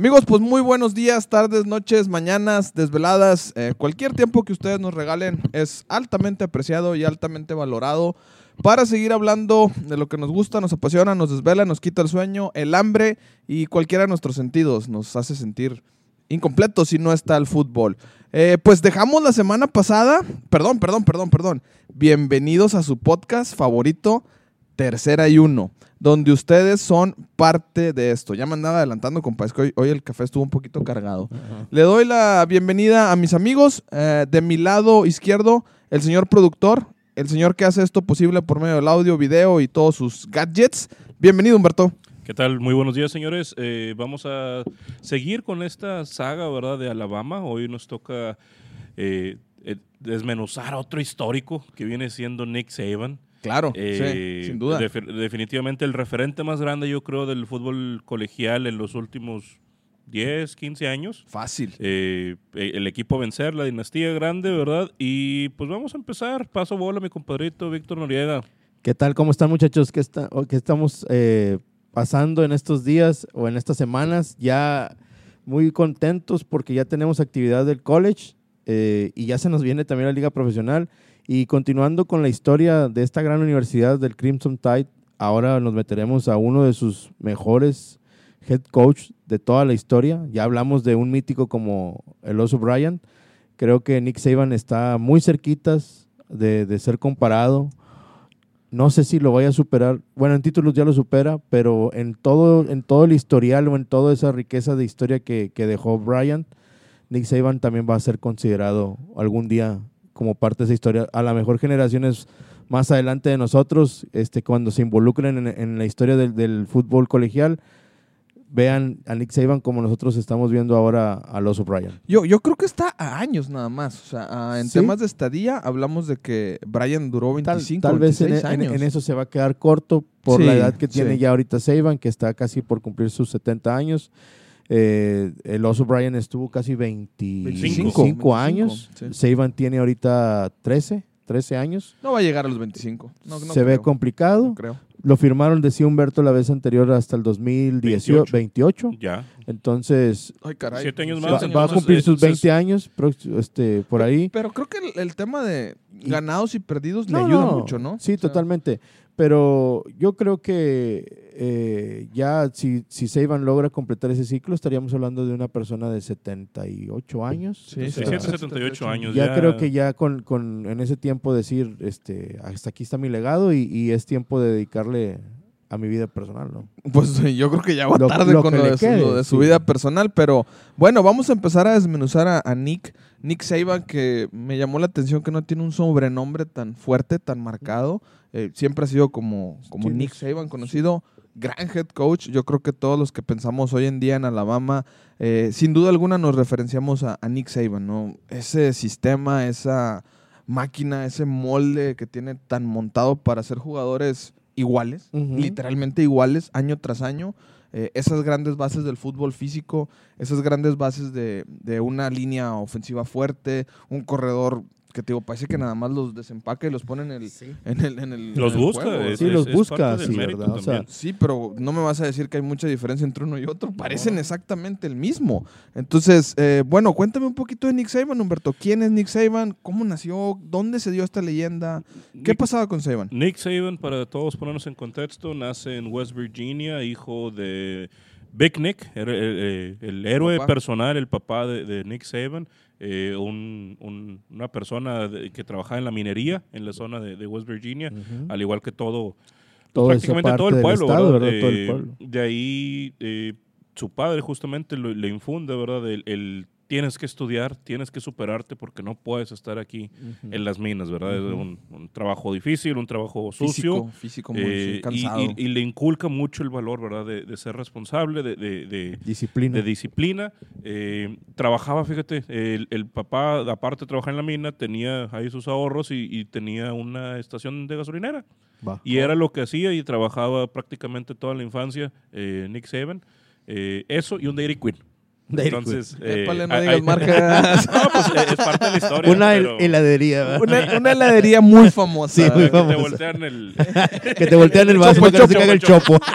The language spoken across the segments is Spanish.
Amigos, pues muy buenos días, tardes, noches, mañanas, desveladas. eh, cualquier tiempo que ustedes nos regalen es altamente apreciado y altamente valorado para seguir hablando de lo que nos gusta, nos apasiona, nos desvela, nos quita el sueño, el hambre y cualquiera de nuestros sentidos nos hace sentir incompletos si no está el fútbol. Eh, pues dejamos la semana pasada, perdón, perdón, perdón, perdón. Bienvenidos a su podcast favorito, Tercera y Uno, donde ustedes son parte de esto. Ya me andaba adelantando, compa, es que hoy, hoy el café estuvo un poquito cargado. Le doy la bienvenida a mis amigos. eh, de mi lado izquierdo, el señor productor, el señor que hace esto posible por medio del audio, video y todos sus gadgets. Bienvenido, Humberto. ¿Qué tal? Muy buenos días, señores. Eh, vamos a seguir con esta saga, ¿verdad? De Alabama. Hoy nos toca eh, eh, desmenuzar a otro histórico que viene siendo Nick Saban. Claro, Eh, sí, sin duda. defi- definitivamente el referente más grande, yo creo, del fútbol colegial en los últimos 10, 15 años. Fácil. Eh, eh, el equipo a vencer, la dinastía grande, ¿verdad? Y pues vamos a empezar. Paso bola, mi compadrito Víctor Noriega. ¿Qué tal? ¿Cómo están muchachos? ¿Qué, está, o qué estamos eh, pasando en estos días o en estas semanas? Ya muy contentos porque ya tenemos actividad del college eh, y ya se nos viene también la liga profesional. Y continuando con la historia de esta gran universidad del Crimson Tide, ahora nos meteremos a uno de sus mejores head coach de toda la historia. Ya hablamos de un mítico como el Oso Bryant. Creo que Nick Saban está muy cerquitas de, de ser comparado. No sé si lo vaya a superar. Bueno, en títulos ya lo supera, pero en todo, en todo el historial o en toda esa riqueza de historia que, que dejó Bryant, Nick Saban también va a ser considerado algún día como parte de esa historia. A lo mejor generaciones más adelante de nosotros, este, cuando se involucren en, en la historia del, del fútbol colegial, vean a Nick Saban como nosotros estamos viendo ahora a Los O'Brien. Yo, yo creo que está a años nada más. O sea, a- en Sí. temas de estadía hablamos de que Brian duró Tal, 25, tal vez en, 26 en- años. en eso se va a quedar corto por Sí, la edad que tiene sí. ya ahorita Saban, que está casi por cumplir sus 70 años. Eh, el Oso Bryan estuvo casi 25, 25, años. sí. Saban tiene ahorita 13, 13 años. No va a llegar a los 25. No, no se ve complicado. no creo. Lo firmaron, decía Humberto, la vez anterior hasta el 2018, 28. Ya. Entonces, Ay, caray. Siete años más, va, años va a cumplir sus entonces- 20 años prox- este, por ahí. Pero creo que el, el tema de ganados y perdidos le ayuda no. mucho, ¿no? Sí, O sea, totalmente. Pero yo creo que eh, ya si, si Saban logra completar ese ciclo, estaríamos hablando de una persona de 78 años. Sí, O sea, 67, 78 años. ya, creo que ya con, con- en ese tiempo decir, este, hasta aquí está mi legado y, y es tiempo de dedicarle a mi vida personal, ¿no? Pues yo creo que ya va Lo- tarde lo con lo de, su, quede, lo de su sí. vida personal, pero bueno, vamos a empezar a desmenuzar a, a Nick. Nick Saban, que me llamó la atención que no tiene un sobrenombre tan fuerte, tan marcado. Eh, siempre ha sido como, como Nick Saban, conocido, gran head coach. Yo creo que todos los que pensamos hoy en día en Alabama, eh, sin duda alguna nos referenciamos a, a Nick Saban, ¿no? Ese sistema, esa máquina, ese molde que tiene tan montado para ser jugadores iguales, literalmente iguales, año tras año. Eh, esas grandes bases del fútbol físico, esas grandes bases de, de una línea ofensiva fuerte, un corredor que te digo, parece que nada más los desempaca y los pone en el, en el, en el- Los en el busca. juego. es- Sí, es- los es busca, sí, mérito ¿verdad? O sea, también. Sí, pero no me vas a decir que hay mucha diferencia entre uno y otro. Parecen exactamente el mismo. Entonces, eh, bueno, cuéntame un poquito de Nick Saban, Humberto. ¿Quién es Nick Saban? ¿Cómo nació? ¿Dónde se dio esta leyenda? ¿Qué Nick- pasaba con Saban? Nick Saban, para todos ponernos en contexto, nace en West Virginia, hijo de Big Nick, era el, el- el héroe Papá. personal, el papá de, de Nick Saban, eh, un- un- una persona de- que trabajaba en la minería en la zona de, de West Virginia, al igual que todo, prácticamente todo el pueblo, estado. Todo el Eh, pueblo. De ahí eh, su padre justamente lo- le infunde, ¿verdad? El, el tienes que estudiar, tienes que superarte porque no puedes estar aquí en las minas, ¿verdad? Es un, un trabajo difícil, un trabajo sucio. Físico, físico muy eh, y- cansado. y, y le inculca mucho el valor, ¿verdad? De, de ser responsable, de, de- de- Disciplina. de disciplina. Eh, trabajaba, fíjate, el, el papá, aparte de trabajar en la mina, tenía ahí sus ahorros y, y tenía una estación de gasolinera. Va. Y era lo que hacía y trabajaba prácticamente toda la infancia eh, Nick Saban. Eh, eso y un Dairy Queen. Entonces, eh, Épale, no digas hay- marcas. No, pues eh, es parte de la historia. Una hel- pero heladería, ¿verdad? una, una heladería muy famosa. Sí, muy que te famosa. voltean el... que te voltean el vaso Chopo, para que no se chopo, caiga el chopo.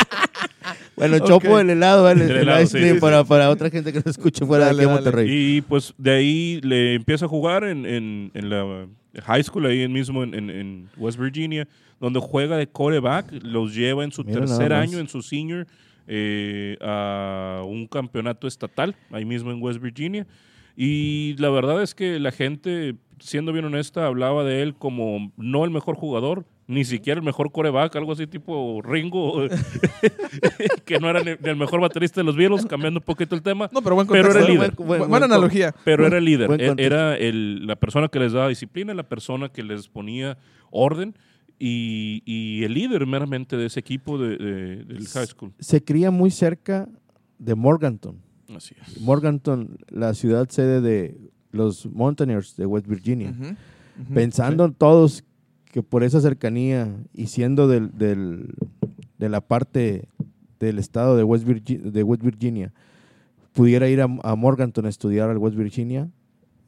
Bueno, Ok. chopo el helado, el, El el helado, ice sí, cream sí, para, para otra gente que no escuche fuera Dale, de aquí en dale. Monterrey. Y pues de ahí le empieza a jugar en, en- en la high school, ahí mismo en, en- en West Virginia, donde juega de coreback, los lleva en su Mira nada tercer más. año, en su senior, eh, a un campeonato estatal, ahí mismo en West Virginia. Y la verdad es que la gente, siendo bien honesta, hablaba de él como no el mejor jugador, ni siquiera el mejor coreback, algo así tipo Ringo, que no era ni el mejor baterista de los Beatles, cambiando un poquito el tema. No, pero buen Pero contexto. era Buen- líder. buen- Buen- buena buen- analogía. Pero era el líder, era el- la persona que les daba disciplina, la persona que les ponía orden y, y el líder meramente de ese equipo de, de- del high school. Se cría muy cerca de Morganton. Así es. Morganton, la ciudad sede de los Mountaineers de West Virginia. Pensando en todos que por esa cercanía y siendo del, del- de la parte del estado de West, Virgi- de West Virginia, pudiera ir a, a Morganton a estudiar al West Virginia,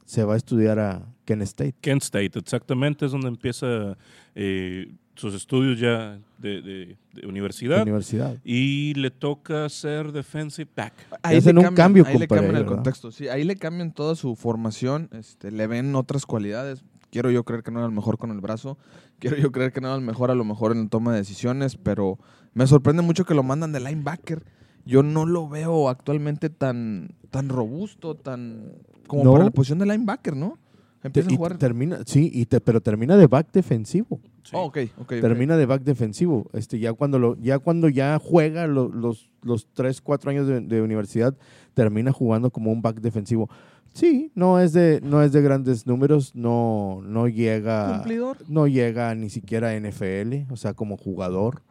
se va a estudiar a Kent State. Kent State, exactamente, es donde empieza eh, sus estudios ya de, de- de universidad. Universidad. Y le toca ser defensive back. Ahí Hacen le un cambian- cambio, ahí le cambian el ¿verdad? contexto. Sí, ahí le cambian toda su formación, este, le ven otras cualidades. Quiero yo creer que no era el mejor con el brazo. Quiero yo creer que no era el mejor a lo mejor en la toma de decisiones, pero me sorprende mucho que lo mandan de linebacker. Yo no lo veo actualmente tan, tan robusto, tan como No. para la posición de linebacker, ¿no? Empieza Y a jugar. termina, sí, y te- pero termina de back defensivo. Sí. Oh, ok, ok, ok. Termina de back defensivo. Este, ya cuando lo, ya cuando ya juega lo- los, los 3, 4 años de, de universidad, termina jugando como un back defensivo. Sí, no es de, no es de grandes números, no, no llega. Cumplidor. No llega ni siquiera a NFL, o sea, como jugador.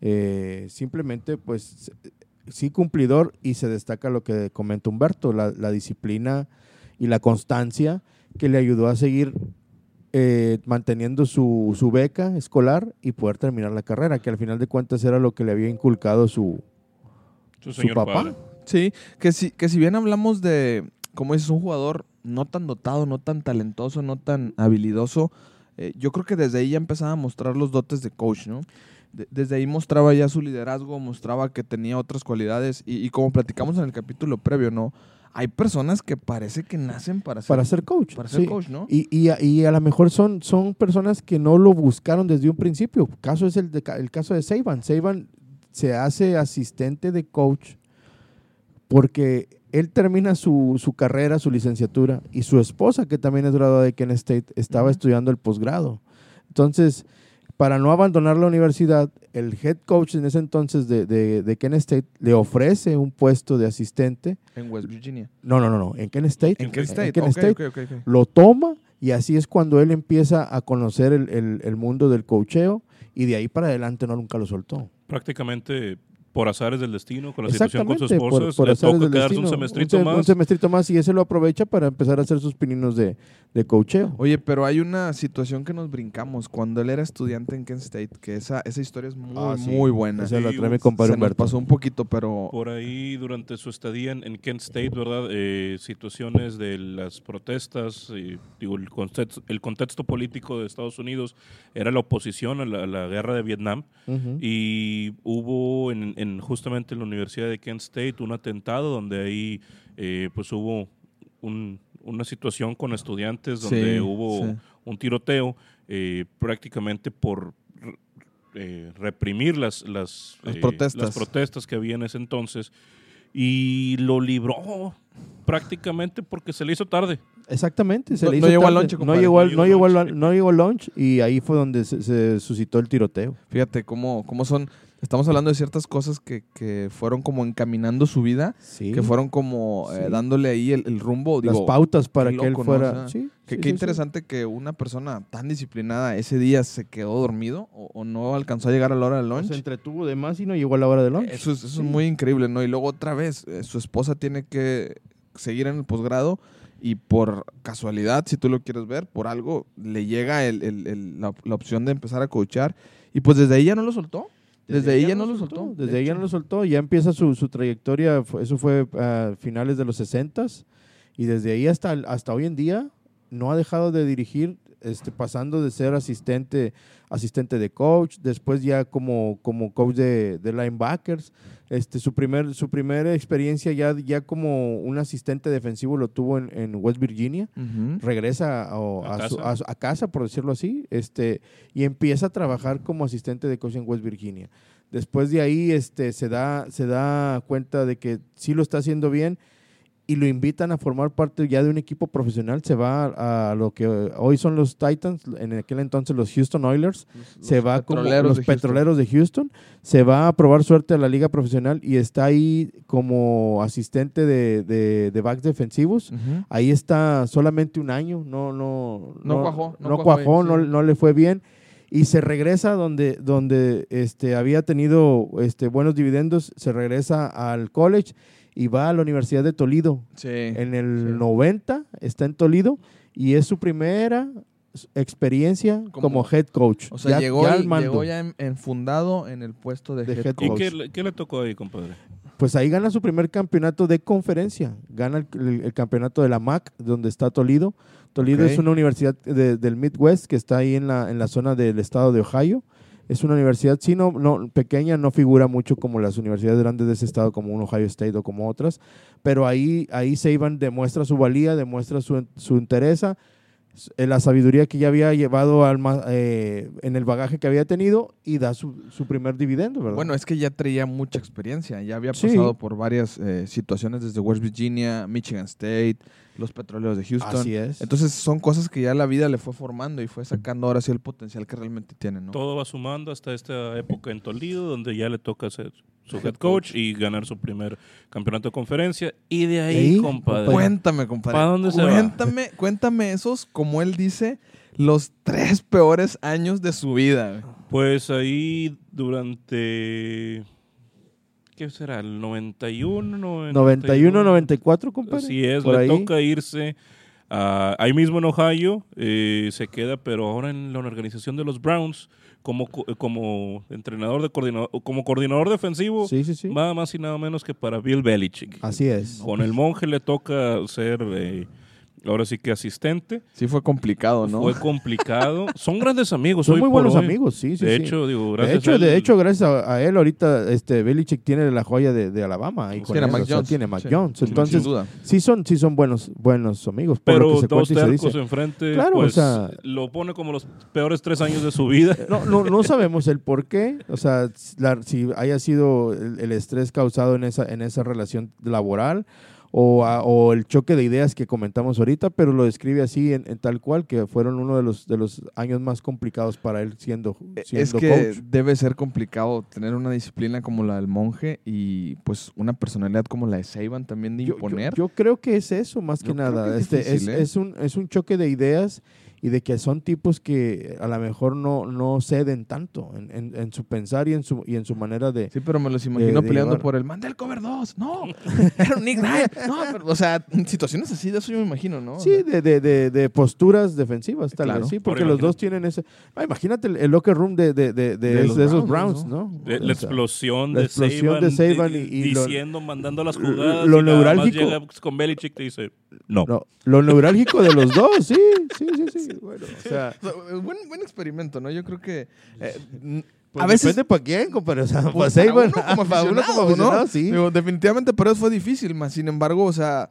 Eh, simplemente, pues, sí cumplidor y se destaca lo que comenta Humberto, la, la disciplina y la constancia que le ayudó a seguir eh, manteniendo su, su beca escolar y poder terminar la carrera, que al final de cuentas era lo que le había inculcado su, Su papá. padre. Sí, que si, que si bien hablamos de, como dices, un jugador no tan dotado, no tan talentoso, no tan habilidoso, eh, yo creo que desde ahí ya empezaba a mostrar los dotes de coach, ¿no? De- desde ahí mostraba ya su liderazgo, mostraba que tenía otras cualidades y, y como platicamos en el capítulo previo, ¿no? Hay personas que parece que nacen para ser, para ser coach. para ser sí. coach, ¿no? Y, y, a- y a lo mejor son, son personas que no lo buscaron desde un principio. Caso es el, de, el caso de Saban. Saban se hace asistente de coach porque él termina su, su carrera, su licenciatura, y su esposa, que también es graduada de Kent State, estaba estudiando el posgrado. Entonces, para no abandonar la universidad, el head coach en ese entonces de, de, de Kent State le ofrece un puesto de asistente. En West Virginia. No, no, no, no, en Kent State. En Kent State. Kent ok, State ok, ok, ok. lo toma y así es cuando él empieza a conocer el, el- el mundo del coacheo y de ahí para adelante no nunca lo soltó. Prácticamente por azares del destino, con la situación con su Exactamente, esposa, por, por toca del quedarse destino. un semestrito se- más. Un semestrito más y ese lo aprovecha para empezar a hacer sus pininos de, de coacheo. Oye, pero hay una situación que nos brincamos cuando él era estudiante en Kent State, que esa, esa historia es muy, Ah, sí. muy buena. Esa la trae mi compadre Humberto. pasó un poquito, pero Por ahí, durante su estadía en, en Kent State, ¿verdad? Eh, situaciones de las protestas, y, digo, el contexto, el contexto político de Estados Unidos era la oposición a la, a la guerra de Vietnam. Y hubo en, en justamente en la Universidad de Kent State un atentado donde ahí eh, pues hubo un- una situación con estudiantes donde Sí, hubo sí. un tiroteo eh, prácticamente por eh, reprimir las, las, Las eh, protestas. las protestas que había en ese entonces y lo libró prácticamente porque se le hizo tarde. Exactamente. Se No- le no hizo llegó al tarde. lunch, no llegó al, No no llegó al, no llegó al lunch y ahí fue donde se, se suscitó el tiroteo. fíjate cómo, cómo son. Estamos hablando de ciertas cosas que, que fueron como encaminando su vida, Sí. que fueron como eh, dándole ahí el, el rumbo. las pautas para que él fuera. O sea, sí, que- sí, qué interesante que una persona tan disciplinada ese día se quedó dormido o, o no alcanzó a llegar a la hora del lunch. Se entretuvo de más y no llegó a la hora del lunch. Eso es, eso es muy increíble, ¿no? Y luego otra vez, eh, su esposa tiene que seguir en el posgrado y por casualidad, si tú lo quieres ver, por algo, le llega el- el- el- la, la opción de empezar a coachar. Y pues desde ahí ya no lo soltó. Desde, ahí ya no lo soltó. Desde ahí ya no lo soltó. Ya empieza su, su trayectoria. Eso fue a finales de los 60 y desde ahí hasta, hasta hoy en día no ha dejado de dirigir este, pasando de ser asistente, asistente de coach, después ya como, como coach de, de linebackers. Este, su, primer, su primera experiencia ya, ya como un asistente defensivo lo tuvo en, en West Virginia. Ujú. Regresa a, A a su- casa. a casa, por decirlo así, este, y empieza a trabajar como asistente de coach en West Virginia. Después de ahí este, se, da, se da cuenta de que sí lo está haciendo bien y lo invitan a formar parte ya de un equipo profesional. Se va a, a lo que hoy son los Titans, en aquel entonces los Houston Oilers. se Los va como los de Houston. petroleros de Houston. Se va a probar suerte a la liga profesional y está ahí como asistente de, de, de backs defensivos. Ujú. Ahí está solamente un año, no, no, No cuajó, no no, cuajó no, sí. no le fue bien. Y se regresa donde, donde este, había tenido este, buenos dividendos, se regresa al college y va a la Universidad de Toledo. Sí. En el sí. 90 está en Toledo y es su primera experiencia Como- como, head coach. O sea, Ya- llegó, ya y- llegó ya en- enfundado en el puesto de, De head head coach. ¿Y qué, le- qué le tocó ahí, compadre? Pues ahí gana su primer campeonato de conferencia. Gana el, el- el campeonato de la MAC, donde está Toledo. Toledo es una universidad de- del Midwest que está ahí en la, en la zona del estado de Ohio. Es una universidad, sí, no, no, pequeña, no figura mucho como las universidades grandes de ese estado, como un Ohio State o como otras. Pero ahí, ahí Saban demuestra su valía, demuestra su, su interés, eh, la sabiduría que ya había llevado al, eh, en el bagaje que había tenido y da su, su primer dividendo, ¿verdad? Bueno, es que ya traía mucha experiencia, ya había Sí. pasado por varias eh, situaciones desde West Virginia, Michigan State, los petroleros de Houston. Así es. Entonces son cosas que ya la vida le fue formando y fue sacando ahora sí el potencial que realmente tiene, ¿no? Todo va sumando hasta esta época en Toledo, donde ya le toca ser su Head head coach y ganar su primer campeonato de conferencia. Y de ahí, Ahí, compadre. Cuéntame, compadre. ¿Para dónde se va? cuéntame, cuéntame esos, como él dice, los tres peores años de su vida. Pues ahí durante. ¿Qué será? ¿El 91? 91, 94, compadre. Así es, Por le ahí. toca irse a- ahí mismo en Ohio, eh, se queda, pero ahora en la organización de los Browns, como, co- como entrenador de coordinador, como coordinador defensivo, Sí, sí, sí. nada más y nada menos que para Bill Belichick. Así es. Con el monje le toca ser, eh, ahora sí que asistente. Sí fue complicado, ¿no? Fue complicado. Son grandes amigos. Son muy buenos hoy. amigos, sí, sí. de sí. hecho, digo, de gracias hecho, a él- de hecho, gracias a, a él, ahorita este Belichick tiene la joya de, de Alabama. Con Tiene él, Mac o sea, Jones. tiene Mac Sí, Jones. sin- Entonces, sin duda. sí son, sí son buenos, buenos amigos. Pero que se dos y se tercos dice. enfrente, Claro, o pues sea- lo pone como los peores tres años de su vida. No, no, no sabemos el por qué, o sea, la- si haya sido el, el estrés causado en esa, en esa relación laboral o, a- o el choque de ideas que comentamos ahorita, pero lo describe así en, en tal cual, que fueron uno de los, de los años más complicados para él siendo, siendo Es que coach. debe ser complicado tener una disciplina como la del monje y pues una personalidad como la de Saban también de Yo- yo- imponer. Yo, creo que es eso, más que Yo nada. que es este, difícil, es, ¿eh? es un, es un choque de ideas y de que son tipos que a lo mejor no, no ceden tanto en, en- en su pensar y en su, y en su manera de... Sí, pero me los imagino de peleando llevar. por el Mandel Cover 2. No, era un Nick Knight. No, pero, o sea, situaciones así de eso yo me imagino, ¿no? O Sí, sea, de, de, de, de posturas defensivas, tal Claro. vez, sí, Por porque los dos tienen ese... Ah, imagínate el, el locker room de, de, de, de, De los de esos Browns, Browns, ¿no? De- O la explosión, la de, explosión Saban, de Saban y- y lo- diciendo, mandando las jugadas. lo y nada más neurálgico- llega con Belichick y te dice, no. no, lo neurálgico de los dos, sí, sí, sí, sí. Bueno, o sea, buen, buen experimento, ¿no? Yo creo que eh, pues a veces depende para quién, compadre. O sea, Pues, para Saban, uno como para uno como aficionado, aficionado, ¿no? sí. Digo, definitivamente para eso fue difícil, más sin embargo, o sea,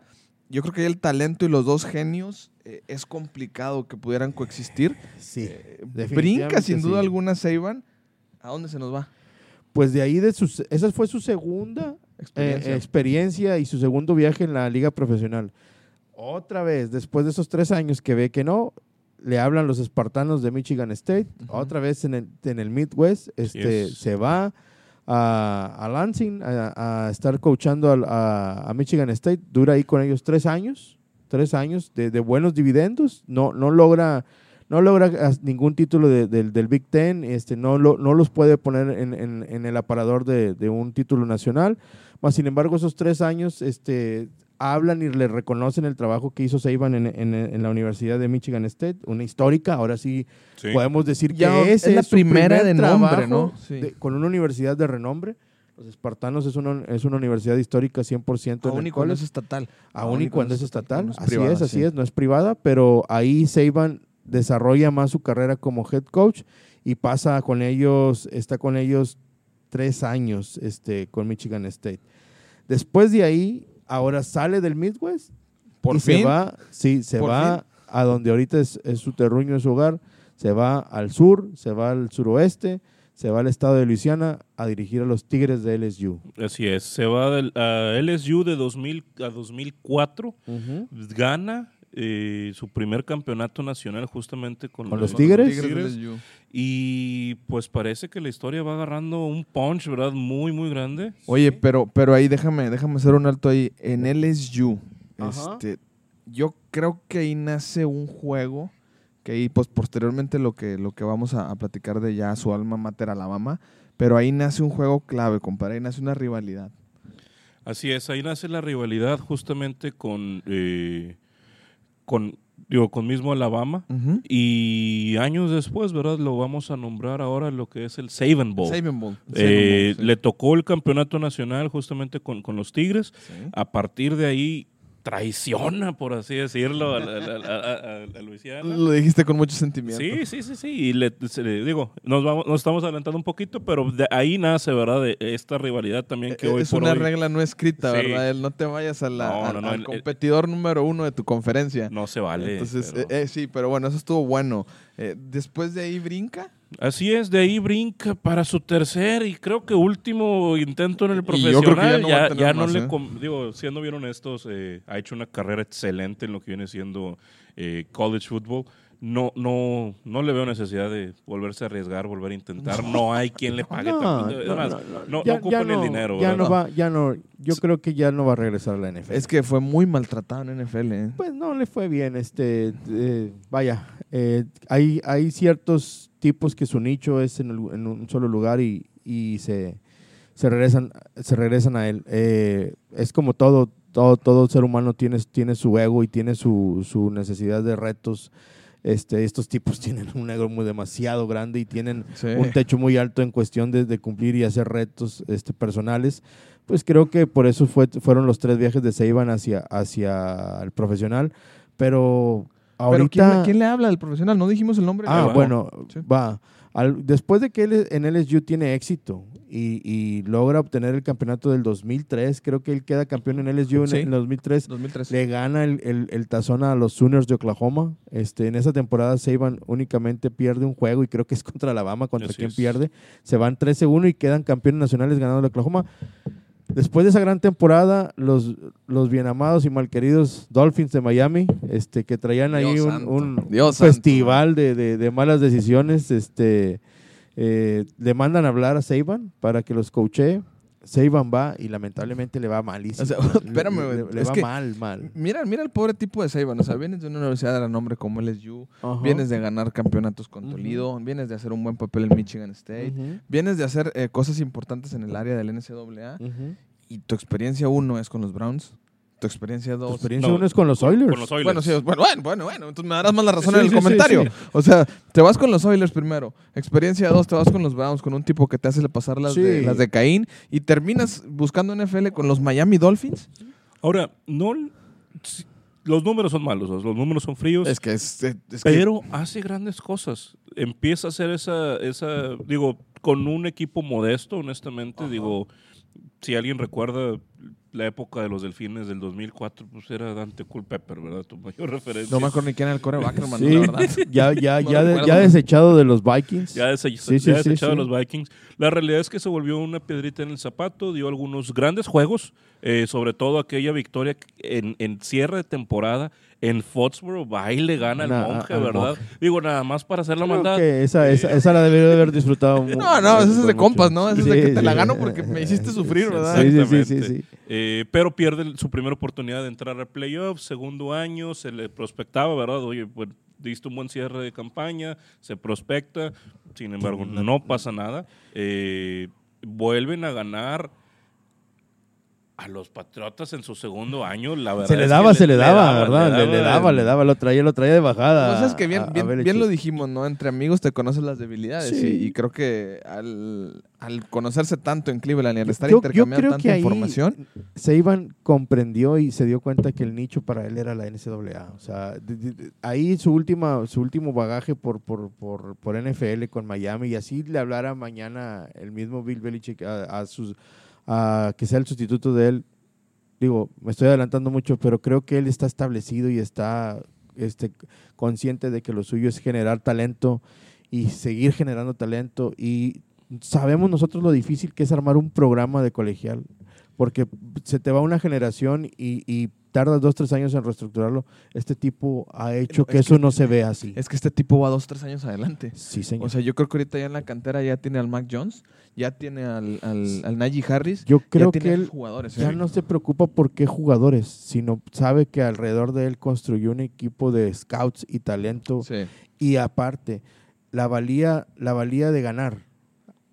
yo creo que el talento y los dos genios eh, es complicado que pudieran coexistir. Sí, Eh, brinca sin duda sí. alguna Saban. ¿A dónde se nos va? Pues de ahí, de sus, esa fue su segunda Experiencia. eh, experiencia y su segundo viaje en la liga profesional. Otra vez, después de esos tres años que ve que no, le hablan los espartanos de Michigan State. Otra vez en el, en el Midwest, este, es. se va a, a Lansing a, a estar coachando a, a Michigan State. Dura ahí con ellos tres años, tres años de, de buenos dividendos. No, no logra... No logra ningún título de- del- del Big Ten, este, no, lo- no los puede poner en, en- en el aparador de, de un título nacional. Más sin embargo, esos tres años este, hablan y le reconocen el trabajo que hizo Saban en, en- en la Universidad de Michigan State, una histórica. Ahora sí, Sí. podemos decir Ya que ese es la su primera primer de nombre, ¿no? Sí. de- con una universidad de renombre. Los Espartanos es una, es una universidad histórica 100% en Aún y cuando college. es estatal. Aún y cuando es estatal. no es así privada, es, así sí. es, no es privada, pero ahí Saban desarrolla más su carrera como head coach y pasa con ellos, está con ellos tres años este, con Michigan State. Después de ahí, ahora sale del Midwest Por y fin. se va, sí, se Por va a donde ahorita es, es su terruño, es su hogar, se va al sur, se va al suroeste, se va al estado de Luisiana a dirigir a los Tigres de LSU. Así es, se va del, a LSU de 2000 a 2004, gana eh, su primer campeonato nacional justamente con, ¿Con los Tigres? Y pues parece que la historia va agarrando un punch, ¿verdad? Muy, muy grande. Oye, pero, pero ahí déjame, déjame hacer un alto ahí. En LSU, Ajá. este, yo creo que ahí nace un juego que ahí, pues posteriormente lo que, lo que vamos a, a platicar de ya su alma mater Alabama, pero ahí nace un juego clave, compadre, ahí nace una rivalidad. Así es, ahí nace la rivalidad justamente con, eh, con, digo, con mismo Alabama. Y años después, ¿verdad? Lo vamos a nombrar ahora lo que es el Saban Bowl. Saban Bowl. Eh, Saban Bowl, Le tocó el campeonato nacional justamente con, con los Tigres. sí. A partir de ahí traiciona, por así decirlo, a, la- a- a- a- a Luisiana. Lo dijiste con mucho sentimiento. Sí, sí, sí, sí. Y le, digo, nos, vamos, nos estamos adelantando un poquito, pero de ahí nace, ¿verdad? De esta rivalidad también que Eh, hoy es por una hoy regla no escrita, Sí. ¿verdad? El no te vayas a la- No, al, no, no, al el- el- competidor número uno de tu conferencia. no se vale. Entonces, pero- eh, eh, sí, pero bueno, eso estuvo bueno. Eh, después de ahí brinca. Así es, de ahí brinca para su tercer y creo que último intento en el Y profesional. yo creo que ya ya no va a tener ya no más, le, ¿eh? digo, siendo bien honestos, eh, ha hecho una carrera excelente en lo que viene siendo eh, college football. No, no, no le veo necesidad de volverse a arriesgar, volver a intentar. No, hay quien le pague. más, no, ya- no ocupan el dinero. Ya ¿verdad? no va, ya no, yo creo que ya no va a regresar a la NFL. Es que fue muy maltratado en NFL. ¿eh? Pues no le fue bien, este, eh, vaya, eh, hay, hay ciertos tipos que su nicho es en, el- en un solo lugar y, y se, se regresan, se regresan a él. Eh, es como todo, todo, todo ser humano tiene, tiene su ego y tiene su, su necesidad de retos. Este, estos tipos tienen un ego muy demasiado grande y tienen Sí. un techo muy alto en cuestión de, de cumplir y hacer retos este, personales. Pues creo que por eso fue, fueron los tres viajes de Seiban hacia, hacia el profesional. Pero Pero ahorita... ¿quién, le- quién le habla del profesional? No dijimos el nombre. Ah, bueno, Sí. va. Al- después de que él en LSU tiene éxito y, y logra obtener el campeonato del 2003, creo que él queda campeón en LSU en, Sí. en el 2003. 2003. Le gana el, el- el tazón a los Sooners de Oklahoma. Este, en esa temporada Saban únicamente pierde un juego y creo que es contra Alabama, contra Así quien es. pierde. Se van 13-1 y quedan campeones nacionales ganando de Oklahoma. Después de esa gran temporada, los, los bien amados y malqueridos Dolphins de Miami, este, que traían ahí Dios un, un festival de, de- de malas decisiones, este, eh, le mandan a hablar a Saban para que los coachee. Saban va y lamentablemente le va malísimo. O sea, espérame, Le- va que- mal, mal. Mira, mira el pobre tipo de Saban. O sea, vienes de una universidad de renombre como LSU. Ajá. Vienes de ganar campeonatos con. Toledo. Vienes de hacer un buen papel en Michigan State. Vienes de hacer eh, cosas importantes en el área del NCAA. Y tu experiencia uno es con los Browns. Tu experiencia Tu dos. experiencia No, uno es con los Oilers. con los Oilers. Bueno, sí, bueno, bueno, bueno, bueno, entonces me darás más la razón Sí, en el sí, comentario. sí. O sea, te vas con los Oilers primero. Experiencia dos, te vas con los Browns, con un tipo que te hace pasar las, de, las de Caín. Y terminas buscando NFL con los Miami Dolphins. Ahora, no, los números son malos, los números son fríos. Es que es, es que- Pero hace grandes cosas. Empieza a hacer esa, esa, digo, con un equipo modesto, honestamente. Digo, si alguien recuerda la época de los delfines del 2004, pues era Dante Culpepper, ¿verdad? Tu mayor referencia. no me acuerdo ni quién era el coreback, hermano, Sí, la verdad. ya, ya, No ya, de- ya desechado de los Vikings. Ya, dese- Sí, sí, ya sí, desechado sí. a los Vikings. La realidad es que se volvió una piedrita en el zapato, dio algunos grandes juegos, eh, sobre todo aquella victoria en, en cierre de temporada en Foxborough, va y le gana Na- monje, ¿verdad? Digo, nada más para hacer la Creo maldad. que esa, esa, esa la debería de haber disfrutado. No, no, ese es de compas, ¿no? Ese es de que te la gano porque me hiciste sufrir, ¿verdad? Sí, sí, sí, sí, Exactamente. Eh, pero pierde su primera oportunidad de entrar a playoffs, segundo año, se le prospectaba, ¿verdad? Oye, pues diste un buen cierre de campaña, se prospecta, sin embargo, no pasa nada. Eh, vuelven a ganar a los Patriotas en su segundo año, la verdad. Se le es daba, que se le daba, ¿verdad? Le, le daba, le daba, lo traía, lo traía de bajada. Pues es que bien, a- a bien, bien lo dijimos, ¿no? Entre amigos te conoces las debilidades. Sí. Y, y creo que al, al conocerse tanto en Cleveland y al estar Yo- yo intercambiando creo tanta que ahí información, Saban comprendió y se dio cuenta que el nicho para él era la NCAA. O sea, de- de- de- ahí su última, su último bagaje por, por, por, por NFL con Miami y así le hablara mañana el mismo Bill Belichick a, a sus a que sea el sustituto de él. Digo, me estoy adelantando mucho, pero creo que él está establecido y está este, consciente de que lo suyo es generar talento y seguir generando talento. Y sabemos nosotros lo difícil que es armar un programa de colegial, porque se te va una generación y, y tardas dos, tres años en reestructurarlo. Este tipo ha hecho que Es eso que- no se vea así. es que este tipo va dos, tres años adelante. sí, señor. O sea, yo creo que ahorita ya en la cantera ya tiene al Mac Jones, ya tiene al, al, al Najee Harris, Yo creo ya que él jugadores. ya ¿eh? no se preocupa por qué jugadores, sino sabe que alrededor de él construyó un equipo de scouts y talento Sí. y aparte la valía la valía de ganar.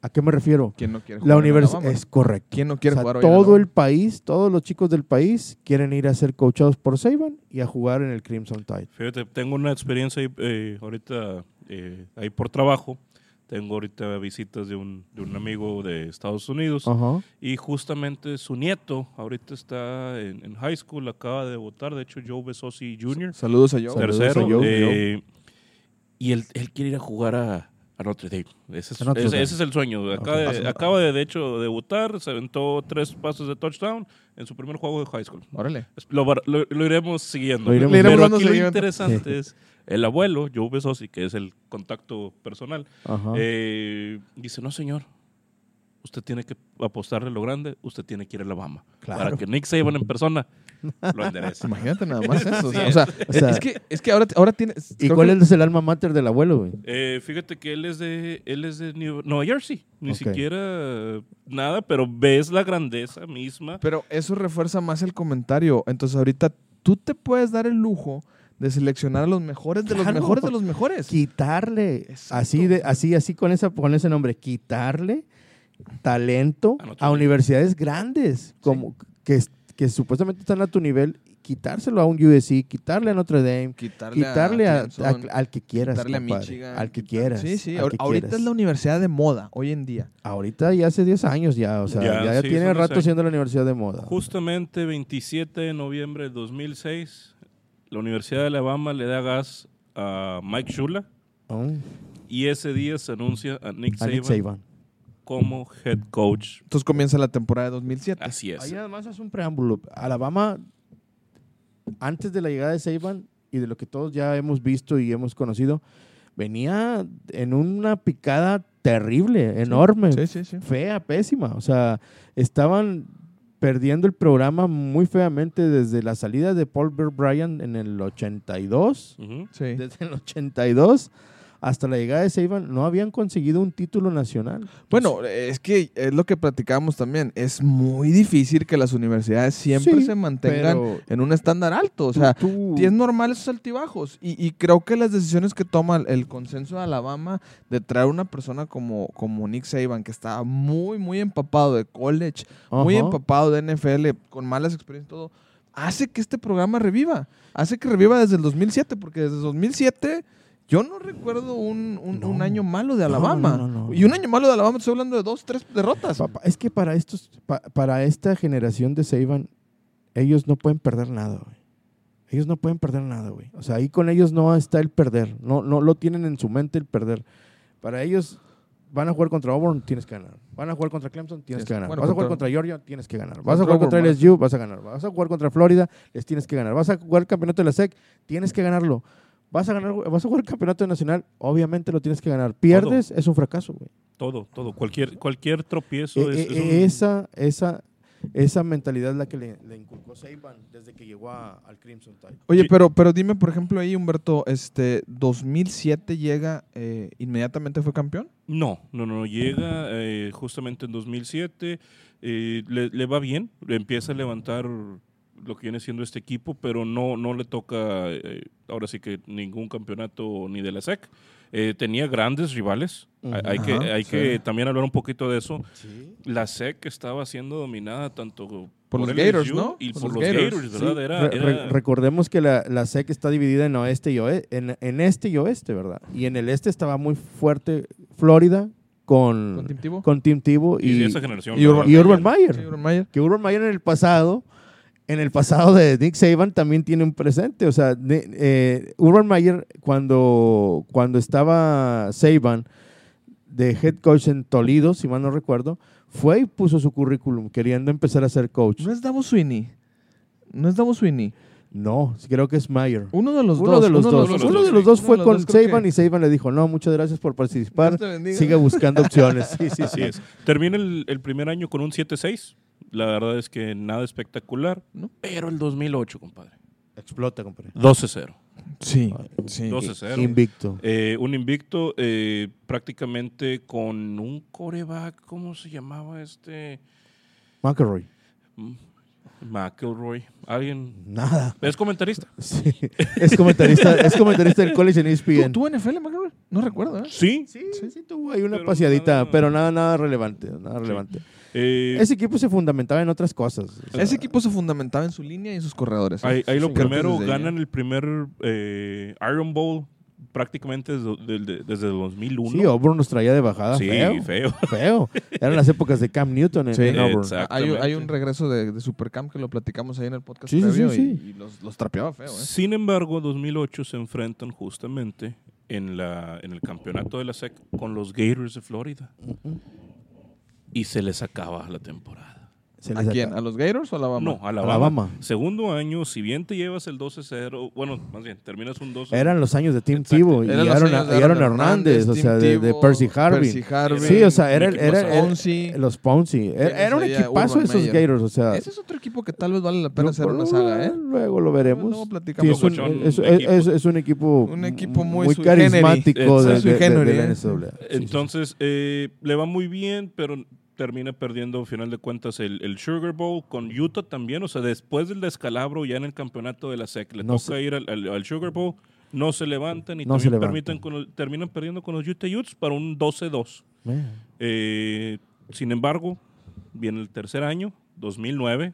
¿A qué me refiero? ¿Quién no quiere La jugar en universidad es correcto. ¿Quién no quiere O sea, jugar hoy todo el país, todos los chicos del país quieren ir a ser coachados por Saban y a jugar en el Crimson Tide. Fíjate, tengo una experiencia ahí, eh, ahorita eh, ahí por trabajo. Tengo ahorita visitas de un, de un amigo de Estados Unidos y justamente su nieto ahorita está en, en high school, acaba de votar, de hecho Joe Besosi Jr., Saludos a Joe. Saludos tercero, a Joe. eh, y él, él quiere ir a jugar a, a Notre Dame. Ese es, ese- Dame. ese es el sueño. Acaba, Ok. de, acaba de, de hecho, debutar, se aventó tres pasos de touchdown en su primer juego de high school. Órale. Lo, var- lo- lo iremos siguiendo. Lo iremos- Pero aquí lo interesante es el abuelo, Joe Besosi, que es el contacto personal, eh, dice, no señor, usted tiene que apostarle lo grande, usted tiene que ir a Alabama. Claro. Para que Nick Saban en persona lo enderece. Imagínate nada más eso. o sea, Sí, o sea, o sea- es, que, es que ahora, ahora tiene... ¿Y cuál que- es el alma mater del abuelo, güey? Eh, fíjate que él es de él es de New- Nueva Jersey, ni siquiera nada, pero ves la grandeza misma. Pero eso refuerza más el comentario. Entonces ahorita tú te puedes dar el lujo de seleccionar a los mejores de los Claro. mejores de los mejores. quitarle Exacto. así de así así con esa con ese nombre quitarle talento A universidades grandes como que, que supuestamente están a tu nivel quitárselo a un USC quitarle a Notre Dame Quitarle, quitarle a- Clemson, a- al que quieras quitarle a compadre, Michigan. al que quieras Sí, sí. ahorita quieras. es la universidad de moda, hoy en día. ahorita ya hace 10 años ya o sea Ya, ya, ya sí, tiene son 10 rato años. siendo la universidad de moda Justamente 27 de noviembre de 2006, la Universidad de Alabama le da gas a Mike Shula Oh, y ese día se anuncia a Nick a Nick Saban Saban. Como head coach. Entonces comienza la temporada de 2007. Así es. Ahí además es un preámbulo. Alabama, antes de la llegada de Saban y de lo que todos ya hemos visto y hemos conocido, venía en una picada terrible, enorme, Sí, sí, sí. fea, pésima. O sea, estaban perdiendo el programa muy feamente desde la salida de Paul Bear Bryant en el 82. Ujú. Sí. Desde el 82 hasta la llegada de Saban no habían conseguido un título nacional. Bueno, es que es lo que platicábamos también. Es muy difícil que las universidades siempre Sí, se mantengan en un estándar alto. O sea, tú- es normal esos altibajos. Y, y creo que las decisiones que toma el consenso de Alabama de traer una persona como, como Nick Saban, que estaba muy, muy empapado de college, muy empapado de NFL, con malas experiencias y todo, hace que este programa reviva. Hace que reviva desde el 2007, porque desde el 2007 yo no recuerdo un, un- No. un año malo de Alabama. no, no, no. Y un año malo de Alabama, estoy hablando de dos, tres derrotas. Papá, es que para estos, pa- para esta generación de Saban, ellos no pueden perder nada, güey. Ellos no pueden perder nada, güey. O sea, ahí con ellos no está el perder. No, no lo tienen en su mente el perder. Para ellos, van a jugar contra Auburn, tienes que ganar. Van a jugar contra Clemson, tienes Sí, que ganar. bueno, vas a jugar contra- Georgia, tienes que ganar. Vas a jugar contra LSU, vas a ganar. Vas a jugar contra Florida, les tienes que ganar. Vas a jugar el campeonato de la SEC, tienes que ganarlo. Vas a ganar, vas a jugar el campeonato nacional, obviamente lo tienes que ganar. Pierdes, es un fracaso, güey. Todo, todo. Cualquier, cualquier tropiezo Eh, es, eh, es un- esa, esa, esa mentalidad es la que le, le inculcó Saban desde que llegó a- al Crimson Tide. Oye, pero, pero dime, por ejemplo, ahí, Humberto, este, 2007 llega, eh, inmediatamente fue campeón. No, no, no, llega eh, justamente en 2007, eh, le, le va bien, le empieza a levantar lo que viene siendo este equipo, pero no, no le toca eh, ahora sí que ningún campeonato ni de la SEC. Eh, tenía grandes rivales, Hay, hay que, hay sí. que también hablar un poquito de eso. La SEC estaba siendo dominada tanto Por los LSU Gators, ¿no? Y Por por, los los Gators. Gators, Sí, ¿verdad? Era, re- era- re- recordemos que la, la SEC está dividida en oeste y oeste, en, en este y oeste, ¿verdad? Y en el este estaba muy fuerte Florida con, ¿Con Tim Tebow? con Tim Tebow y, y, esa generación. y Urban y Urban Sí, Meyer. Urban Meyer. Que Urban Meyer en el pasado, en el pasado de Nick Saban también tiene un presente. O sea, eh, Urban Meyer cuando, cuando estaba Saban de head coach en Toledo, si mal no recuerdo, fue y puso su currículum queriendo empezar a ser coach. No es Davo Sweeney. No es Davo Sweeney. No, creo que es Meyer. Uno de los Uno dos. de los uno dos. de los Uno dos, de los sí. dos fue los con Saban que- y Saban le dijo, no, muchas gracias por participar. Sigue buscando opciones. Sí, sí, Así sí. es. Termina el, el primer año con un 7-6. La verdad es que nada espectacular. ¿No? Pero el 2008, compadre. Explota, compadre. 12-0. Sí, sí. 12-0. Invicto. Eh, un invicto eh, prácticamente con un coreback, ¿cómo se llamaba este? McElroy. Mm, McElroy. Alguien. Nada. Es comentarista. Sí. Es comentarista, es comentarista del college en ESPN. ¿Tuvo NFL, McGregor? No recuerdo, ¿eh? Sí. Sí, sí, tuvo ahí una Pero paseadita, nada- pero nada, nada relevante, nada relevante. Eh, Ese equipo se fundamentaba en otras cosas. o sea, Ese equipo se fundamentaba en su línea y en sus corredores. ahí, ahí lo Sí, primero ahí, ganan el primer eh, Iron Bowl prácticamente desde, desde- desde el 2001. Sí, Auburn nos traía de bajada Sí, feo. feo. Feo. Eran las épocas de Cam Newton en, Sí. en Auburn. Exacto. Hay, un- hay un Exactamente. regreso de, de Supercamp que lo platicamos ahí en el podcast Sí, sí, previo sí, y, sí. y los, los trapeaba feo, ¿eh? Sin embargo, 2008 se enfrentan justamente en, la, en el campeonato de la SEC con los Gators de Florida. Ujú. Y se les acaba la temporada. Se ¿A quién? acaba. ¿A los Gators o a Alabama? No, Alabama. Alabama. Segundo año, si bien te llevas el 12-0, bueno, más bien, terminas un 12 Eran los años de Tim. Tebow y de Aaron Aaron Hernández, o sea, de, Percy Harvin. Percy Harvin. Sí, o sea, era, era, Ponzi. los Ponzi. Era, era un equipazo esos. Gators, o sea. Ese es otro equipo que tal vez vale la pena no, hacer una saga, ¿eh? Luego lo veremos. Luego Sí, platicamos. es, un, es- de es- equipo. es- es un equipo, Un equipo muy muy carismático de, la ¿eh? NCAA. Sí, sí, sí. Entonces, eh, le va muy bien, pero termina perdiendo, al final de cuentas, el, el Sugar Bowl con Utah también. O sea, después del descalabro ya en el campeonato de la SEC, le No toca se- ir al, al- al Sugar Bowl, no se levantan y No también levantan. permiten con los- terminan perdiendo con los Utah Utes para un 12-2. Man. Eh, sin embargo, viene el tercer año, 2009.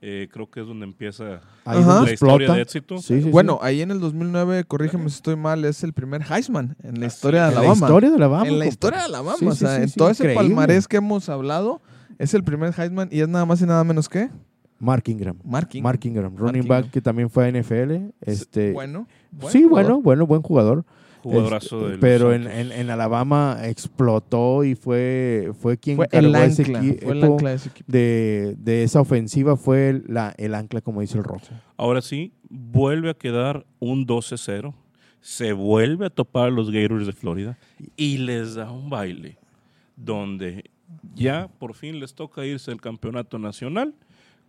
Eh, creo que es donde empieza Ahí la historia explota. de éxito. Sí, sí, sí. Bueno, ahí en el 2009, corrígeme si estoy mal, es el primer Heisman en la historia de en la Alabama. historia de Alabama. en la historia de Alabama. Sí, o sí, sea, sí, en sí, todo ese increíble. palmarés que hemos hablado, es el primer Heisman y es nada más y nada menos que Mark Ingram. Mark Ingram. Mark Ingram, running Ingram. back que también fue a NFL. Este, Bueno. buen sí, jugador. bueno, bueno, buen jugador. Jugadorazo Este, de los pero en, en, en Alabama explotó y fue, fue quien Fue el cargó ese ancla. equi- Fue el equipo ancla de ese equipo. de, de esa ofensiva, fue el, la, el ancla, como dice el rojo. Ahora sí, vuelve a quedar un 12-0. Se vuelve a topar a los Gators de Florida y les da un baile donde ya por fin les toca irse al campeonato nacional.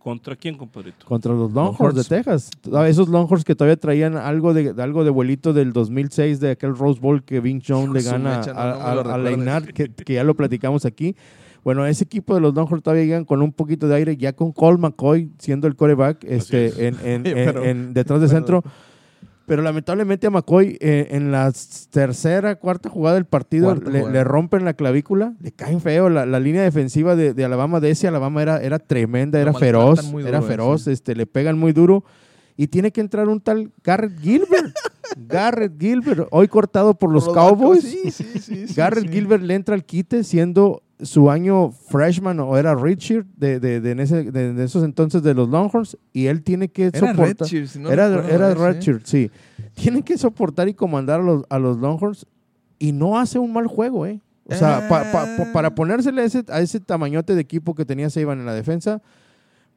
¿Contra quién, compadrito? Contra los Longhorns de. Texas. Ah, Esos Longhorns que todavía traían algo de, de algo de vuelito del 2006 de aquel Rose Bowl que Vince Jones le gana mecha, no, a, no a- que, que ya lo platicamos aquí. Bueno, ese equipo de los Longhorns todavía llegan con un poquito de aire, ya con Cole McCoy siendo el coreback este, es. en, en- en- pero- en- detrás de centro. Pero lamentablemente a McCoy eh, en la tercera, cuarta jugada del partido le, rompen la clavícula, le caen feo. La, la línea defensiva de, de Alabama, de ese Alabama era, era tremenda, era feroz, era feroz, sí. este, le pegan muy duro. Y tiene que entrar un tal Garrett Gilbert. Garrett Gilbert, hoy cortado por los Por Cowboys. Sí, sí, Garrett. Gilbert le entra al quite siendo su año freshman o era redshirt de, de, de en ese- de- esos entonces de los Longhorns y él tiene que Era soportar. Si no era era ¿eh? Sí. redshirt, sí. Tiene que soportar y comandar a los, a los Longhorns y no hace un mal juego, ¿eh? O sea, pa- pa- pa- para ponérsele a ese, a ese tamañote de equipo que tenía Saban en la defensa,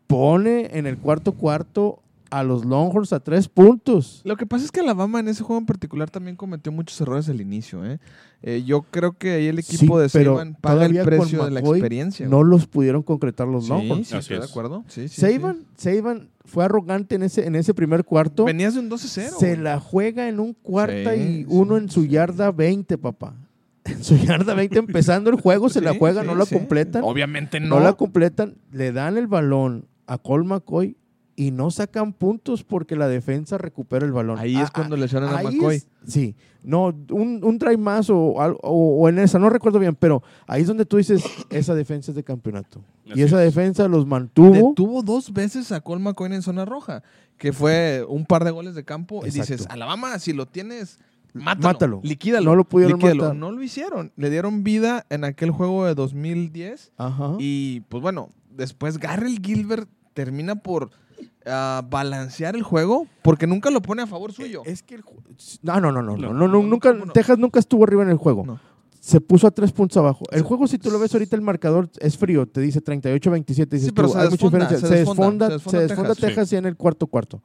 pone en el cuarto cuarto a los Longhorns a tres puntos. Lo que pasa es que Alabama en ese juego en particular también cometió muchos errores al inicio. ¿eh? Eh, yo creo que ahí el equipo Sí, de Saban paga el precio de la experiencia. No los pudieron concretar los sí, Longhorns. sí, estoy de es. acuerdo. Sí, sí, Saban, Saban fue arrogante en ese, en ese primer cuarto. Venías de un 12-0. Se güey. la juega en un cuarta Sí, y sí, uno en su sí. yarda 20, papá. En su yarda 20 empezando el juego, se la juega, sí, no la sí. completan. Obviamente no. no. la completan, le dan el balón a Cole McCoy y no sacan puntos porque la defensa recupera el balón. Ahí es Ah, cuando ah, lesionan a McCoy. es- sí, no, un, un drive más o, o- o en esa, no recuerdo bien, pero ahí es donde tú dices, esa defensa es de campeonato. Así y esa es. defensa los mantuvo. Detuvo dos veces a Cole McCoy en zona roja, que fue un par de goles de campo. Y dices, Alabama, si lo tienes, mátalo. Mátalo. Liquídalo. No lo pudieron liquídalo. matar. No lo hicieron. Le dieron vida en aquel juego de 2010. Ajá. Y pues bueno, después Garrel Gilbert termina por balancear el juego porque nunca lo pone a favor suyo. Es que el no, no, no, no, no, No. nunca. Texas nunca estuvo arriba en el juego. No. Se puso a tres puntos abajo. El juego, si tú lo ves ahorita, el marcador es frío, te dice 38-27. Dices Sí, pero tú, se hay mucha desfonda, diferencia. se Se desfonda, desfonda, se se desfonda desfonda Texas. Texas ya en el cuarto cuarto.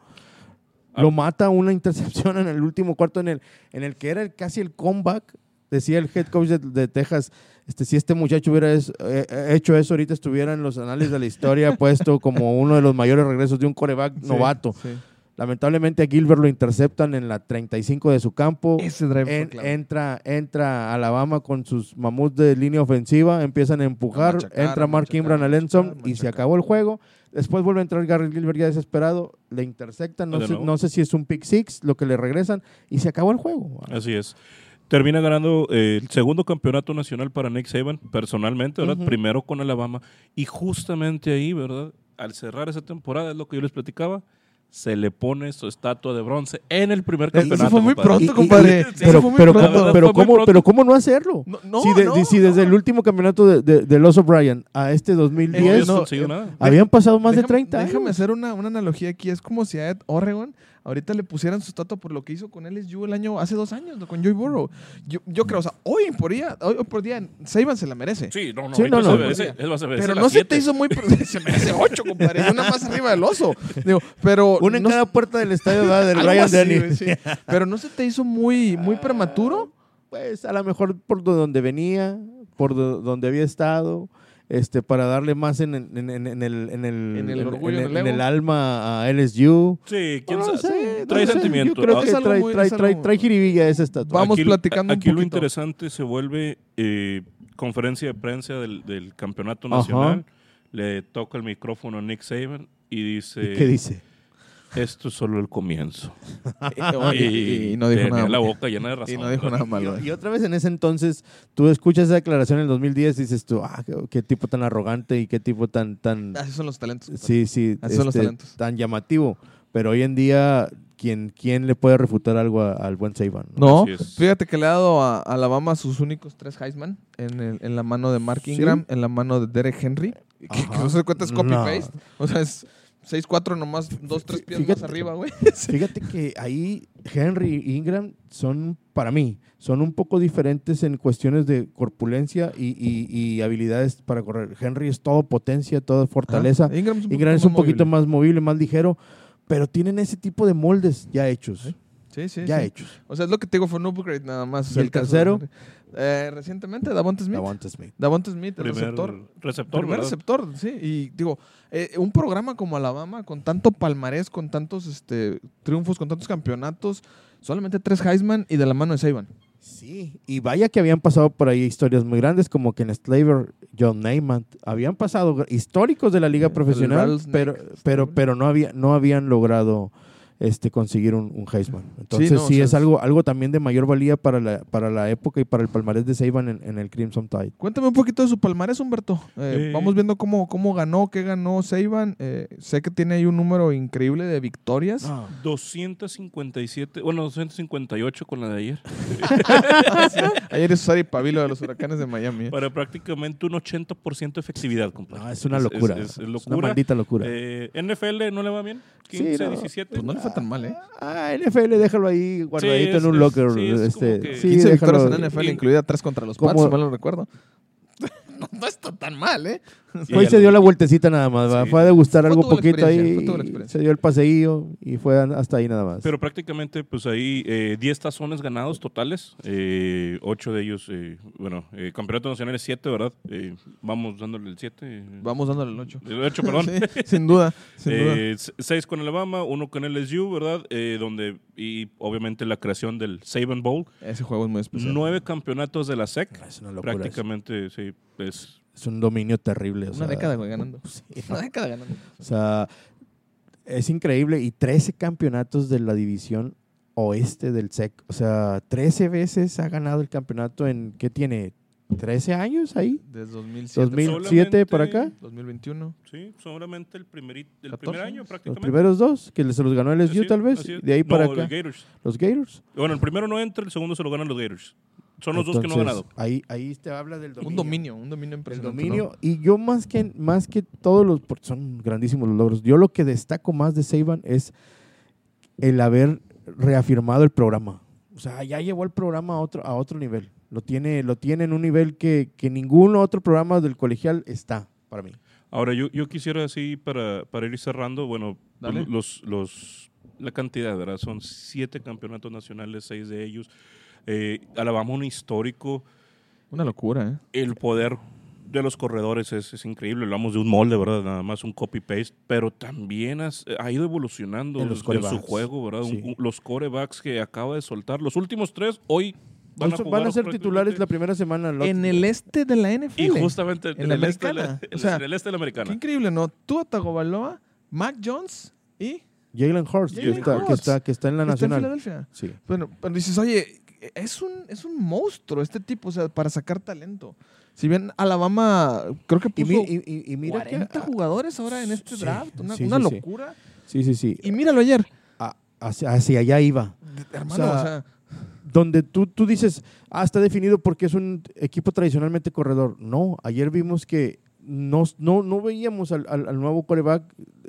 Ah. Lo mata una intercepción en el último cuarto, en el, en el que era el- casi el comeback. Decía el head coach de, de Texas, este, si este muchacho hubiera es- eh, eh, hecho eso, ahorita estuviera en los anales de la historia puesto como uno de los mayores regresos de un coreback Sí, novato. sí. Lamentablemente a Gilbert lo interceptan en la 35 de su campo. Ese drive En- entra, entra Alabama con sus mamuts de línea ofensiva, empiezan a empujar, A machacar, entra Mark Ingram al machacar, y se acabó el juego. Después vuelve a entrar Gary Gilbert ya desesperado, le interceptan, no sé, no sé si es un pick six, lo que le regresan y se acabó el juego. Así es. Termina ganando eh, el segundo campeonato nacional para Nick Saban, personalmente, ¿verdad? Primero con Alabama. Y justamente ahí, ¿verdad? Al cerrar esa temporada, es lo que yo les platicaba, se le pone su estatua de bronce en el primer Eso campeonato. fue muy compadre. pronto, compadre. Eso pero, fue muy pero, pronto. ¿cómo- La pero verdad fue muy ¿cómo, pronto. pero ¿cómo no hacerlo? No, no, si, de- no, si desde no. el último campeonato de, de, de Los O'Brien a este No 2010 habías no, conseguido eh, nada. habían pasado más de Déjame- 30 años. Déjame hacer una, una analogía aquí. Es como si a Ed Oregon ahorita le pusieran su estatua por lo que hizo con LSU el año, hace dos años, con Joey Burrow. Yo, yo creo, o sea, hoy por día, hoy por día, Saban se la merece. Sí, no, no, Sí, ahorita no, se no. merece- él va a merecer Pero no se siete. te hizo muy... se merece ocho, compadre. Una más arriba del oso. Digo, pero... Una en no- cada puerta del estadio ¿verdad? del Ryan así, Denny. sí. Pero no se te hizo muy, muy prematuro. Pues a lo mejor por do- donde venía, por do- donde había estado, este, para darle más en, en- en- en el, en, el, En el en- orgullo, en en el en ego. el alma a LSU. Sí, quién No sabe. trae no sé, sentimiento. Yo creo Ah, que Es algo trae, muy- trae, es trae, trae jiribilla esa estatua. Vamos Aquí platicando un Aquí lo interesante se vuelve eh, conferencia de prensa del, del campeonato Ajá. nacional. Le toca el micrófono a Nick Saban y dice, ¿Qué dice? Esto es solo el comienzo. Y, y- y no dijo tenía nada. la boca llena de razón. Y no dijo nada malo. Y, y otra vez en ese entonces, tú escuchas esa declaración en el 2010 y dices tú, ah, qué, qué tipo tan arrogante y qué tipo tan, tan, Así son los talentos. sí, sí, Así son los este, talentos. tan llamativo. Pero hoy en día, ¿quién, quién le puede refutar algo a- al buen Saban? No, fíjate que le ha dado a Alabama sus únicos tres Heisman en, el- en la mano de Mark Sí. Ingram, en la mano de Derek Henry, que, no se cuenta es No. copy-paste. O sea, es 6-4 nomás, dos, tres pies más arriba, güey. Fíjate que ahí Henry e Ingram son, para mí, son un poco diferentes en cuestiones de corpulencia y, y- y habilidades para correr. Henry es todo potencia, toda fortaleza. Ajá. Ingram es un Ingram es poquito un más poquito movible. más movible, más ligero, pero tienen ese tipo de moldes ya hechos. Sí, sí, ya sí. hechos. O sea, es lo que te digo, fue un upgrade nada más. ¿Y el tercero? Eh, recientemente, Davonte Smith. Davante Smith. Davonte Smith, el Primer receptor. receptor, Primer ¿verdad? receptor, sí. Y digo, eh, un programa como Alabama, con tanto palmarés, con tantos este, triunfos, con tantos campeonatos, solamente tres Heisman y de la mano de Saban. Sí, y vaya que habían pasado por ahí historias muy grandes como Ken Slaver, John Neyman, habían pasado históricos de la liga El profesional, pero, pero, pero no, había, no habían logrado este, conseguir un, un Heisman. Entonces sí, no, o sea, es algo, algo también de mayor valía para la, para la época y para el palmarés de Saban en, en el Crimson Tide. Cuéntame un poquito de su palmarés, Humberto. Eh, Eh. Vamos viendo cómo, cómo ganó, qué ganó Saban. Eh, sé que tiene ahí un número increíble de victorias. Ah. 257, bueno, 258 con la de ayer. Ayer es Sari Pavilo de los Huracanes de Miami. ¿eh? Para prácticamente un 80% de efectividad, compadre. Es una locura. Es, es- es Es una maldita locura. Eh, NFL no le va bien. Sí, 15, no. 17. Pues no le fue tan mal, ¿eh? Ah, NFL, déjalo ahí guardadito es- en un es- locker. sí, es este, como que- sí, 15 déjalo- victorias en NFL, y- incluida 3 contra los como- Pats, si mal no recuerdo. No, no está tan mal, ¿eh? Y Fue y ya se dio la vueltecita nada más, ¿va? Sí. fue a degustar Fue algo poquito ahí, se dio el paseillo y fue hasta ahí nada más. Pero prácticamente, pues ahí, eh, 10 tazones ganados totales. Eh, 8 de ellos, eh, bueno, eh, campeonato nacional es 7, ¿verdad? Eh, vamos dándole el 7. Vamos dándole el 8. El 8, perdón. Sí, sin duda, sin duda. Eh, 6 con Alabama, 1 con LSU, ¿verdad? Eh, donde, y obviamente la creación del Saban Bowl. Ese juego es muy especial. 9 campeonatos de la SEC. es una locura. eso. Prácticamente, sí, es Es un dominio terrible. o Una sea, década güey, ganando. sí, Una década ganando. O sea, Es increíble. Y 13 campeonatos de la división oeste del SEC. O sea, 13 veces ha ganado el campeonato en, ¿qué tiene? ¿13 años ahí? Desde 2007. 2007 para acá. 2021. Sí, solamente el, primeri- el 14 primer año años. Los prácticamente. primeros dos, que se los ganó el SU tal vez. De ahí No, para los acá. Gators. Los Gators. Bueno, el primero no entra, el segundo se lo ganan los Gators. Son los dos que no han Entonces, ganado. Ahí, ahí te habla del dominio. Un dominio, un dominio El impresionante. dominio. Y yo más que, más que todos los, porque son grandísimos los logros, yo lo que destaco más de Saban es el haber reafirmado el programa. O sea, ya llevó el programa a otro, a otro nivel. Lo tiene, lo tiene en un nivel que, que ningún otro programa del colegial está para mí. Ahora, yo, yo quisiera así, para, para ir cerrando, bueno, Dale. los, los, la cantidad, ¿verdad? Son siete campeonatos nacionales, seis de ellos. Eh, Alabama, un histórico. Una locura, ¿eh? El poder de los corredores es, es increíble. Hablamos de un molde, ¿verdad? Nada más un copy-paste, pero también has- ha ido evolucionando En los en su juego, ¿verdad? Sí. un- los corebacks que acaba de soltar. Los últimos tres, hoy van a, Van, a ser titulares la primera semana. lo- En el este de la NFL. Y justamente en la el este de la- americana. en O sea, el este de la Qué americana. increíble, ¿no? Tua Tagovailoa, Mac Jones y Jalen Hurst, que que, Hurts. está, que está en la está en nacional. Filadelfia. Sí. Bueno, pero dices, oye, es un, es un monstruo este tipo, o sea, para sacar talento. Si bien Alabama creo que puso y- y- y mira que 40 jugadores ahora en este Sí, draft, una, sí, una sí, sí. locura. Sí, sí, sí. Y míralo ayer, A- hacia, hacia allá iba. hermano, sea, o sea, donde tú, tú dices, ah, está definido porque es un equipo tradicionalmente corredor. No, ayer vimos que no, no, no veíamos al, al- al nuevo quarterback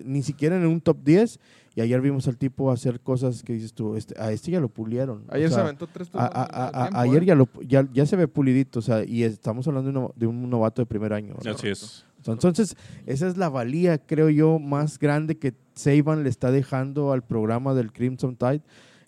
ni siquiera en un top 10 y ayer vimos al tipo hacer cosas que dices tú, este, a este ya lo pulieron. O ayer se aventó tres a- tiempo, ayer ¿eh? ya, lo, ya, ya se ve pulidito, o sea, y estamos hablando de, uno- de un novato de primer año. ¿verdad? Así es. Entonces, esa es la valía, creo yo, más grande que Saban le está dejando al programa del Crimson Tide.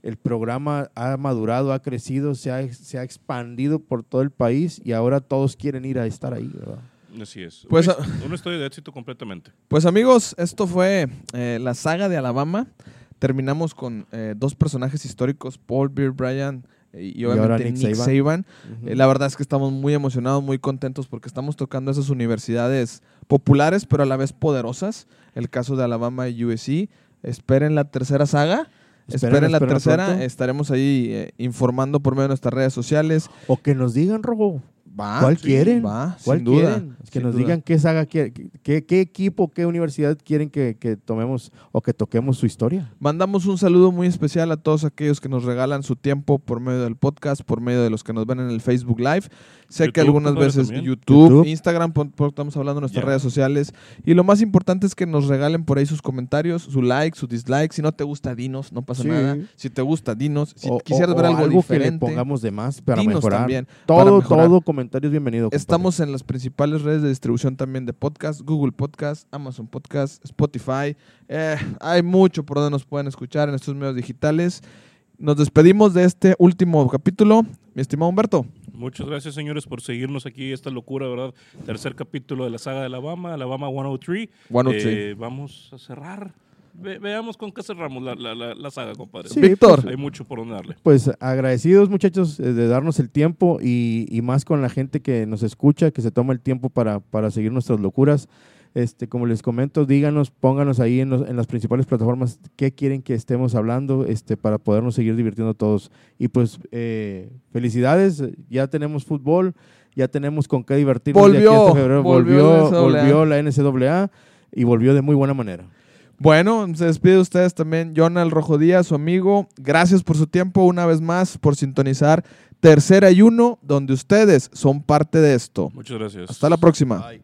El programa ha madurado, ha crecido, se ha, se ha expandido por todo el país y ahora todos quieren ir a estar ahí, ¿verdad? Así es. Pues, una, his- una historia de éxito completamente. Pues amigos, esto fue eh, la saga de Alabama. Terminamos con eh, dos personajes históricos, Paul Beer Bryant eh, y obviamente Nick Nick, Saban. Saban. Eh, la verdad es que estamos muy emocionados, muy contentos porque estamos tocando esas universidades populares, pero a la vez poderosas. El caso de Alabama y USC. Esperen la tercera saga. Esperen, Esperen, la esperen tercera. pronto. Estaremos ahí eh, informando por medio de nuestras redes sociales. O que nos digan, Robo, Va, ¿cuál sí, quieren? Va, ¿Cuál sin duda? Que sin nos duda. digan qué saga, quiere- qué, qué equipo, qué universidad quieren que, que tomemos o que toquemos su historia. Mandamos un saludo muy especial a todos aquellos que nos regalan su tiempo por medio del podcast, por medio de los que nos ven en el Facebook Live. Sé que algunas veces. YouTube, YouTube. Instagram, por, por- estamos hablando en nuestras redes sociales. Y lo más importante es que nos regalen por ahí sus comentarios, su like, su dislike. Si no te gusta, dinos, no pasa Sí. nada. Si te gusta, dinos. Si o, quisieras o- ver o algo, que le diferente, pongamos de más para dinos mejorar. también. para Todo, mejorar. todo comentario es bienvenido. compadre. Estamos en las principales redes de distribución también de podcast, Google Podcast, Amazon Podcast, Spotify. Eh, hay mucho por donde nos pueden escuchar en estos medios digitales. Nos despedimos de este último capítulo. Mi estimado Humberto. Muchas gracias, señores, por seguirnos aquí. Esta locura, ¿verdad? Tercer capítulo de la saga de Alabama, Alabama 103. 103. Eh, vamos a cerrar. Ve- veamos con qué cerramos la, la- la- la saga, compadre. Sí, Víctor. Hay mucho por donde darle. Pues agradecidos muchachos eh, de darnos el tiempo y, y más con la gente que nos escucha, que se toma el tiempo para, para seguir nuestras locuras. Este, como les comento, díganos, pónganos ahí en, los- en las principales plataformas qué quieren que estemos hablando este, para podernos seguir divirtiendo todos. Y pues eh, felicidades, ya tenemos fútbol, ya tenemos con qué divertirnos. de aquí Volvió, hasta febrero. volvió volvió, la volvió la NCAA y volvió de muy buena manera. Bueno, se despide de ustedes también Jonal Rojo Díaz, su amigo. Gracias por su tiempo una vez más, por sintonizar Tercera y Uno, donde ustedes son parte de esto. Muchas gracias. Hasta la próxima. Bye.